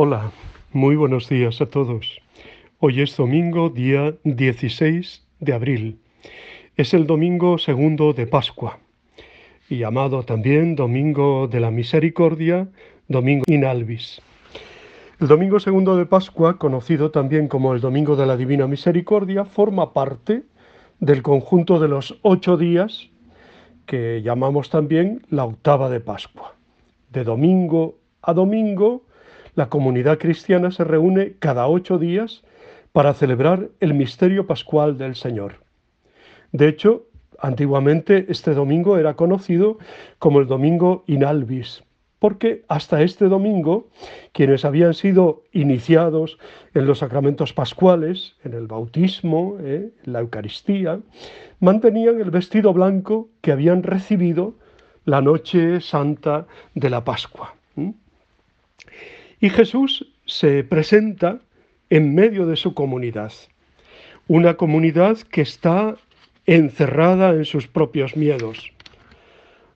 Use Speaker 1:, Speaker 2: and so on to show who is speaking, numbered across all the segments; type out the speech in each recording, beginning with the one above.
Speaker 1: Hola, muy buenos días a todos. Hoy es domingo, día 16 de abril. Es el domingo segundo de Pascua llamado también Domingo de la Misericordia, Domingo Inalvis. El domingo segundo de Pascua, conocido también como el Domingo de la Divina Misericordia, forma parte del conjunto de los ocho días que llamamos también la octava de Pascua. De domingo a domingo, la comunidad cristiana se reúne cada ocho días para celebrar el misterio pascual del Señor. De hecho, antiguamente este domingo era conocido como el domingo inalvis, porque hasta este domingo quienes habían sido iniciados en los sacramentos pascuales, en el bautismo, ¿eh? en la Eucaristía, mantenían el vestido blanco que habían recibido la noche santa de la Pascua. Y Jesús se presenta en medio de su comunidad, una comunidad que está encerrada en sus propios miedos.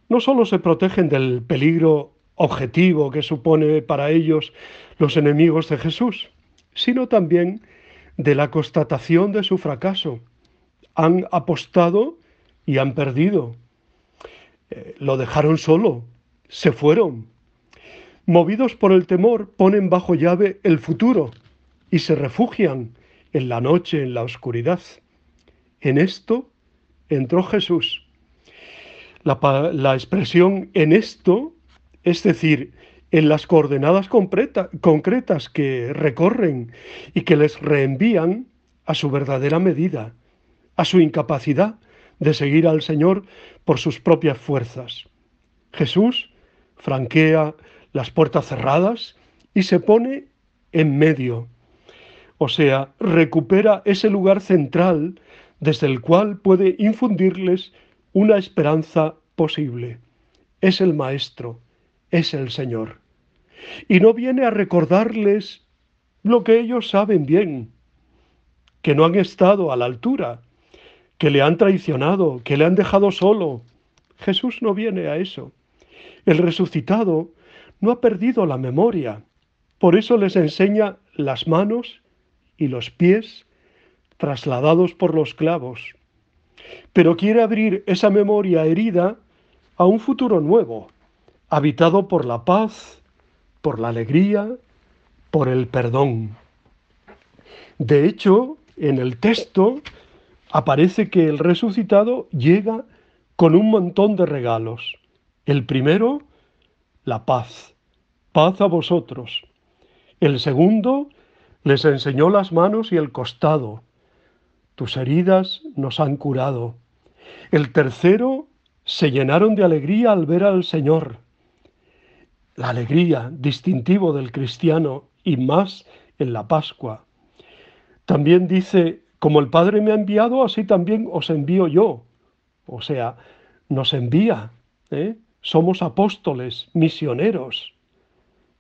Speaker 1: No solo se protegen del peligro objetivo que supone para ellos los enemigos de Jesús, sino también de la constatación de su fracaso. Han apostado y han perdido. Eh, lo dejaron solo, se fueron, movidos por el temor, ponen bajo llave el futuro y se refugian en la noche, en la oscuridad. En esto entró Jesús. La, expresión en esto, es decir, en las coordenadas concretas que recorren y que les reenvían a su verdadera medida, a su incapacidad de seguir al Señor por sus propias fuerzas. Jesús franquea las puertas cerradas y se pone en medio. O sea, recupera ese lugar central desde el cual puede infundirles una esperanza posible. Es el Maestro, es el Señor. Y no viene a recordarles lo que ellos saben bien, que no han estado a la altura, que le han traicionado, que le han dejado solo. Jesús no viene a eso. El resucitado no ha perdido la memoria. Por eso les enseña las manos y los pies trasladados por los clavos. Pero quiere abrir esa memoria herida a un futuro nuevo, habitado por la paz, por la alegría, por el perdón. De hecho, en el texto aparece que el resucitado llega con un montón de regalos. El primero, la paz paz a vosotros. El segundo les enseñó las manos y el costado. Tus heridas nos han curado. El tercero se llenaron de alegría al ver al Señor. La alegría, distintivo del cristiano y más en la Pascua. También dice, como el Padre me ha enviado, así también os envío yo. O sea, nos envía. ¿eh? Somos apóstoles, misioneros.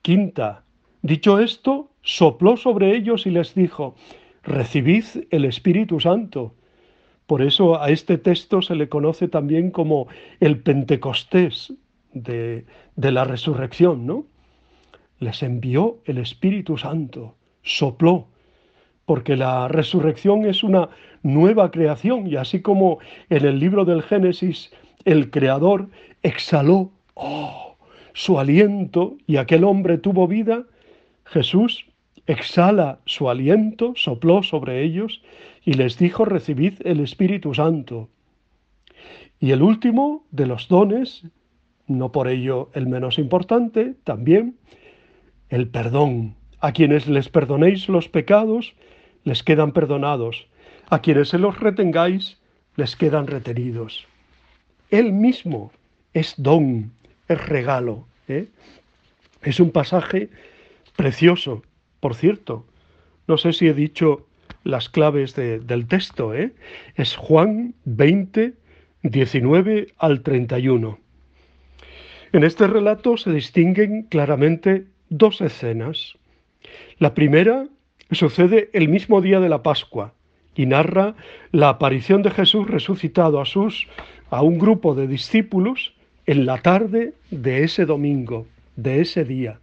Speaker 1: Quinta, dicho esto, sopló sobre ellos y les dijo, recibid el Espíritu Santo. Por eso a este texto se le conoce también como el Pentecostés de, de la resurrección, ¿no? Les envió el Espíritu Santo, sopló, porque la resurrección es una nueva creación y así como en el libro del Génesis el Creador exhaló, oh, su aliento y aquel hombre tuvo vida, Jesús exhala su aliento, sopló sobre ellos y les dijo, recibid el Espíritu Santo. Y el último de los dones, no por ello el menos importante, también el perdón. A quienes les perdonéis los pecados, les quedan perdonados. A quienes se los retengáis, les quedan retenidos. Él mismo es don, es regalo. ¿Eh? Es un pasaje precioso, por cierto. No sé si he dicho las claves del texto. ¿eh? Es Juan 20, 19 al 31. En este relato se distinguen claramente dos escenas. La primera sucede el mismo día de la Pascua y narra la aparición de Jesús resucitado a, sus, a un grupo de discípulos en la tarde de ese domingo, de ese día.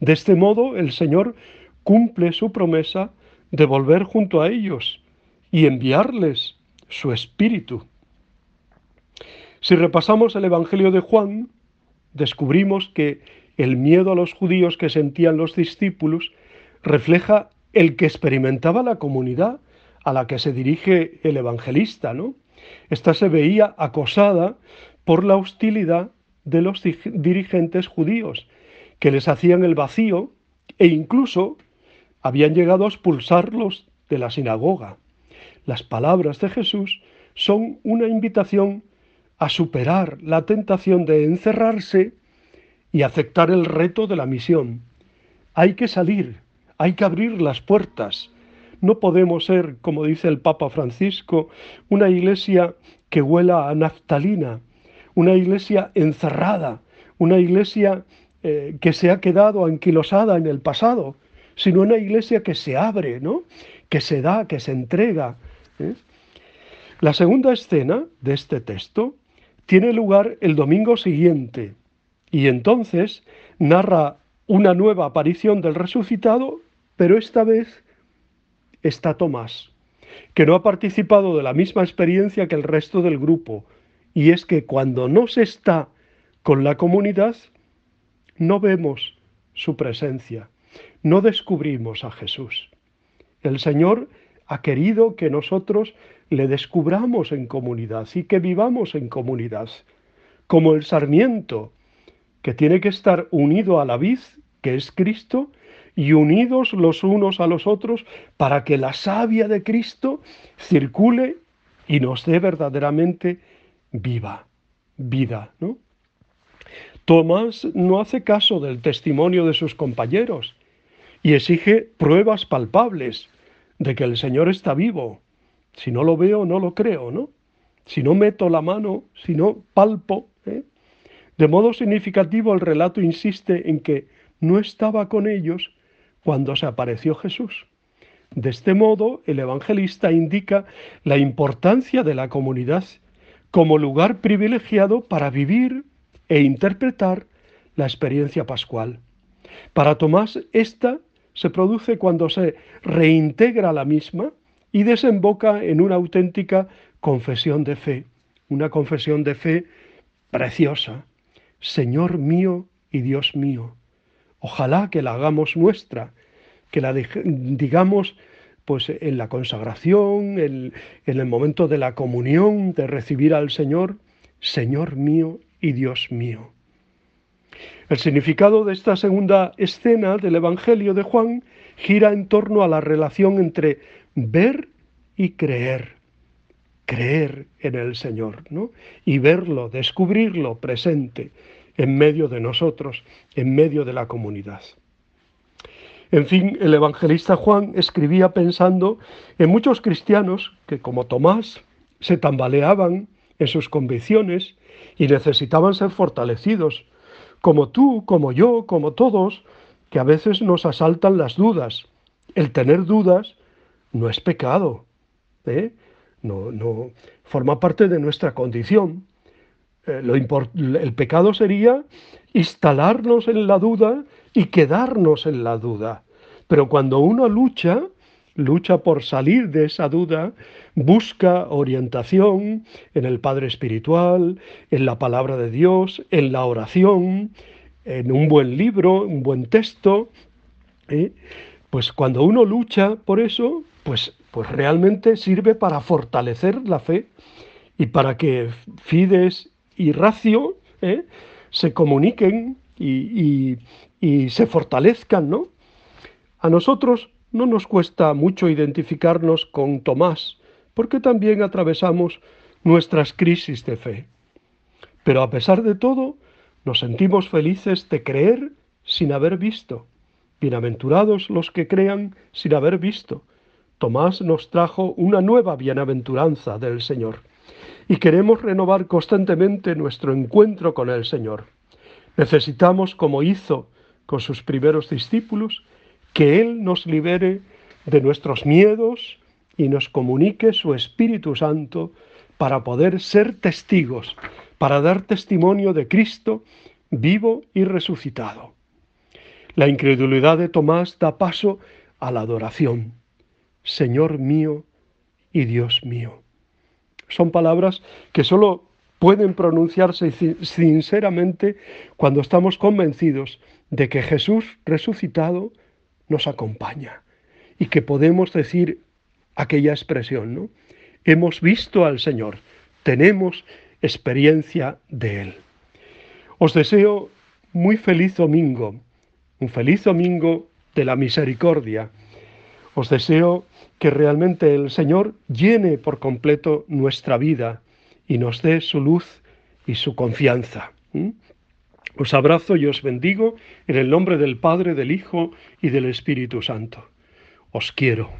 Speaker 1: De este modo el Señor cumple su promesa de volver junto a ellos y enviarles su espíritu. Si repasamos el Evangelio de Juan, descubrimos que el miedo a los judíos que sentían los discípulos refleja el que experimentaba la comunidad a la que se dirige el evangelista, ¿no? Esta se veía acosada por la hostilidad de los dirigentes judíos, que les hacían el vacío e incluso habían llegado a expulsarlos de la sinagoga. Las palabras de Jesús son una invitación a superar la tentación de encerrarse y aceptar el reto de la misión. Hay que salir, hay que abrir las puertas. No podemos ser, como dice el Papa Francisco, una iglesia que huela a naftalina, una iglesia encerrada, una iglesia eh, que se ha quedado anquilosada en el pasado, sino una iglesia que se abre, ¿no? que se da, que se entrega. ¿eh? La segunda escena de este texto tiene lugar el domingo siguiente y entonces narra una nueva aparición del resucitado pero esta vez está Tomás, que no ha participado de la misma experiencia que el resto del grupo, y es que cuando no se está con la comunidad, no vemos su presencia, no descubrimos a Jesús. El Señor ha querido que nosotros le descubramos en comunidad y que vivamos en comunidad, como el sarmiento, que tiene que estar unido a la vid, que es Cristo, y unidos los unos a los otros para que la savia de Cristo circule y nos dé verdaderamente viva, vida, ¿no? Tomás no hace caso del testimonio de sus compañeros y exige pruebas palpables de que el Señor está vivo. Si no lo veo, no lo creo, ¿no? Si no meto la mano, si no palpo. ¿eh? De modo significativo el relato insiste en que no estaba con ellos cuando se apareció Jesús. De este modo, el evangelista indica la importancia de la comunidad como lugar privilegiado para vivir e interpretar la experiencia pascual. Para Tomás, esta se produce cuando se reintegra la misma y desemboca en una auténtica confesión de fe, una confesión de fe preciosa. Señor mío y Dios mío. Ojalá que la hagamos nuestra, que la digamos pues en la consagración, en, en el momento de la comunión, de recibir al Señor, Señor mío y Dios mío. El significado de esta segunda escena del Evangelio de Juan gira en torno a la relación entre ver y creer. Creer en el Señor, ¿no? Y verlo, descubrirlo presente en medio de nosotros, en medio de la comunidad. En fin, el evangelista Juan escribía pensando en muchos cristianos que, como Tomás, se tambaleaban en sus convicciones y necesitaban ser fortalecidos, como tú, como yo, como todos, que a veces nos asaltan las dudas. El tener dudas no es pecado, ¿eh? no, no forma parte de nuestra condición. Eh, el pecado sería instalarnos en la duda y quedarnos en la duda. Pero cuando uno lucha, lucha por salir de esa duda, busca orientación en el Padre Espiritual, en la palabra de Dios, en la oración, en un buen libro, un buen texto. ¿eh? Pues cuando uno lucha por eso, pues, pues realmente sirve para fortalecer la fe y para que fides y racio ¿eh? se comuniquen y, se fortalezcan, ¿no? A nosotros no nos cuesta mucho identificarnos con Tomás, porque también atravesamos nuestras crisis de fe. Pero a pesar de todo, nos sentimos felices de creer sin haber visto. Bienaventurados los que crean sin haber visto. Tomás nos trajo una nueva bienaventuranza del Señor y queremos renovar constantemente nuestro encuentro con el Señor. Necesitamos, como hizo con sus primeros discípulos, que Él nos libere de nuestros miedos y nos comunique su Espíritu Santo para poder ser testigos, para dar testimonio de Cristo vivo y resucitado. La incredulidad de Tomás da paso a la adoración. Señor mío y Dios mío. Son palabras que solo pueden pronunciarse sinceramente cuando estamos convencidos de que Jesús resucitado nos acompaña y que podemos decir aquella expresión, ¿no? Hemos visto al Señor, tenemos experiencia de Él. Os deseo muy feliz domingo, un feliz domingo de la misericordia. Os deseo que realmente el Señor llene por completo nuestra vida y nos dé su luz y su confianza. Os abrazo y os bendigo en el nombre del Padre, del Hijo y del Espíritu Santo. Os quiero.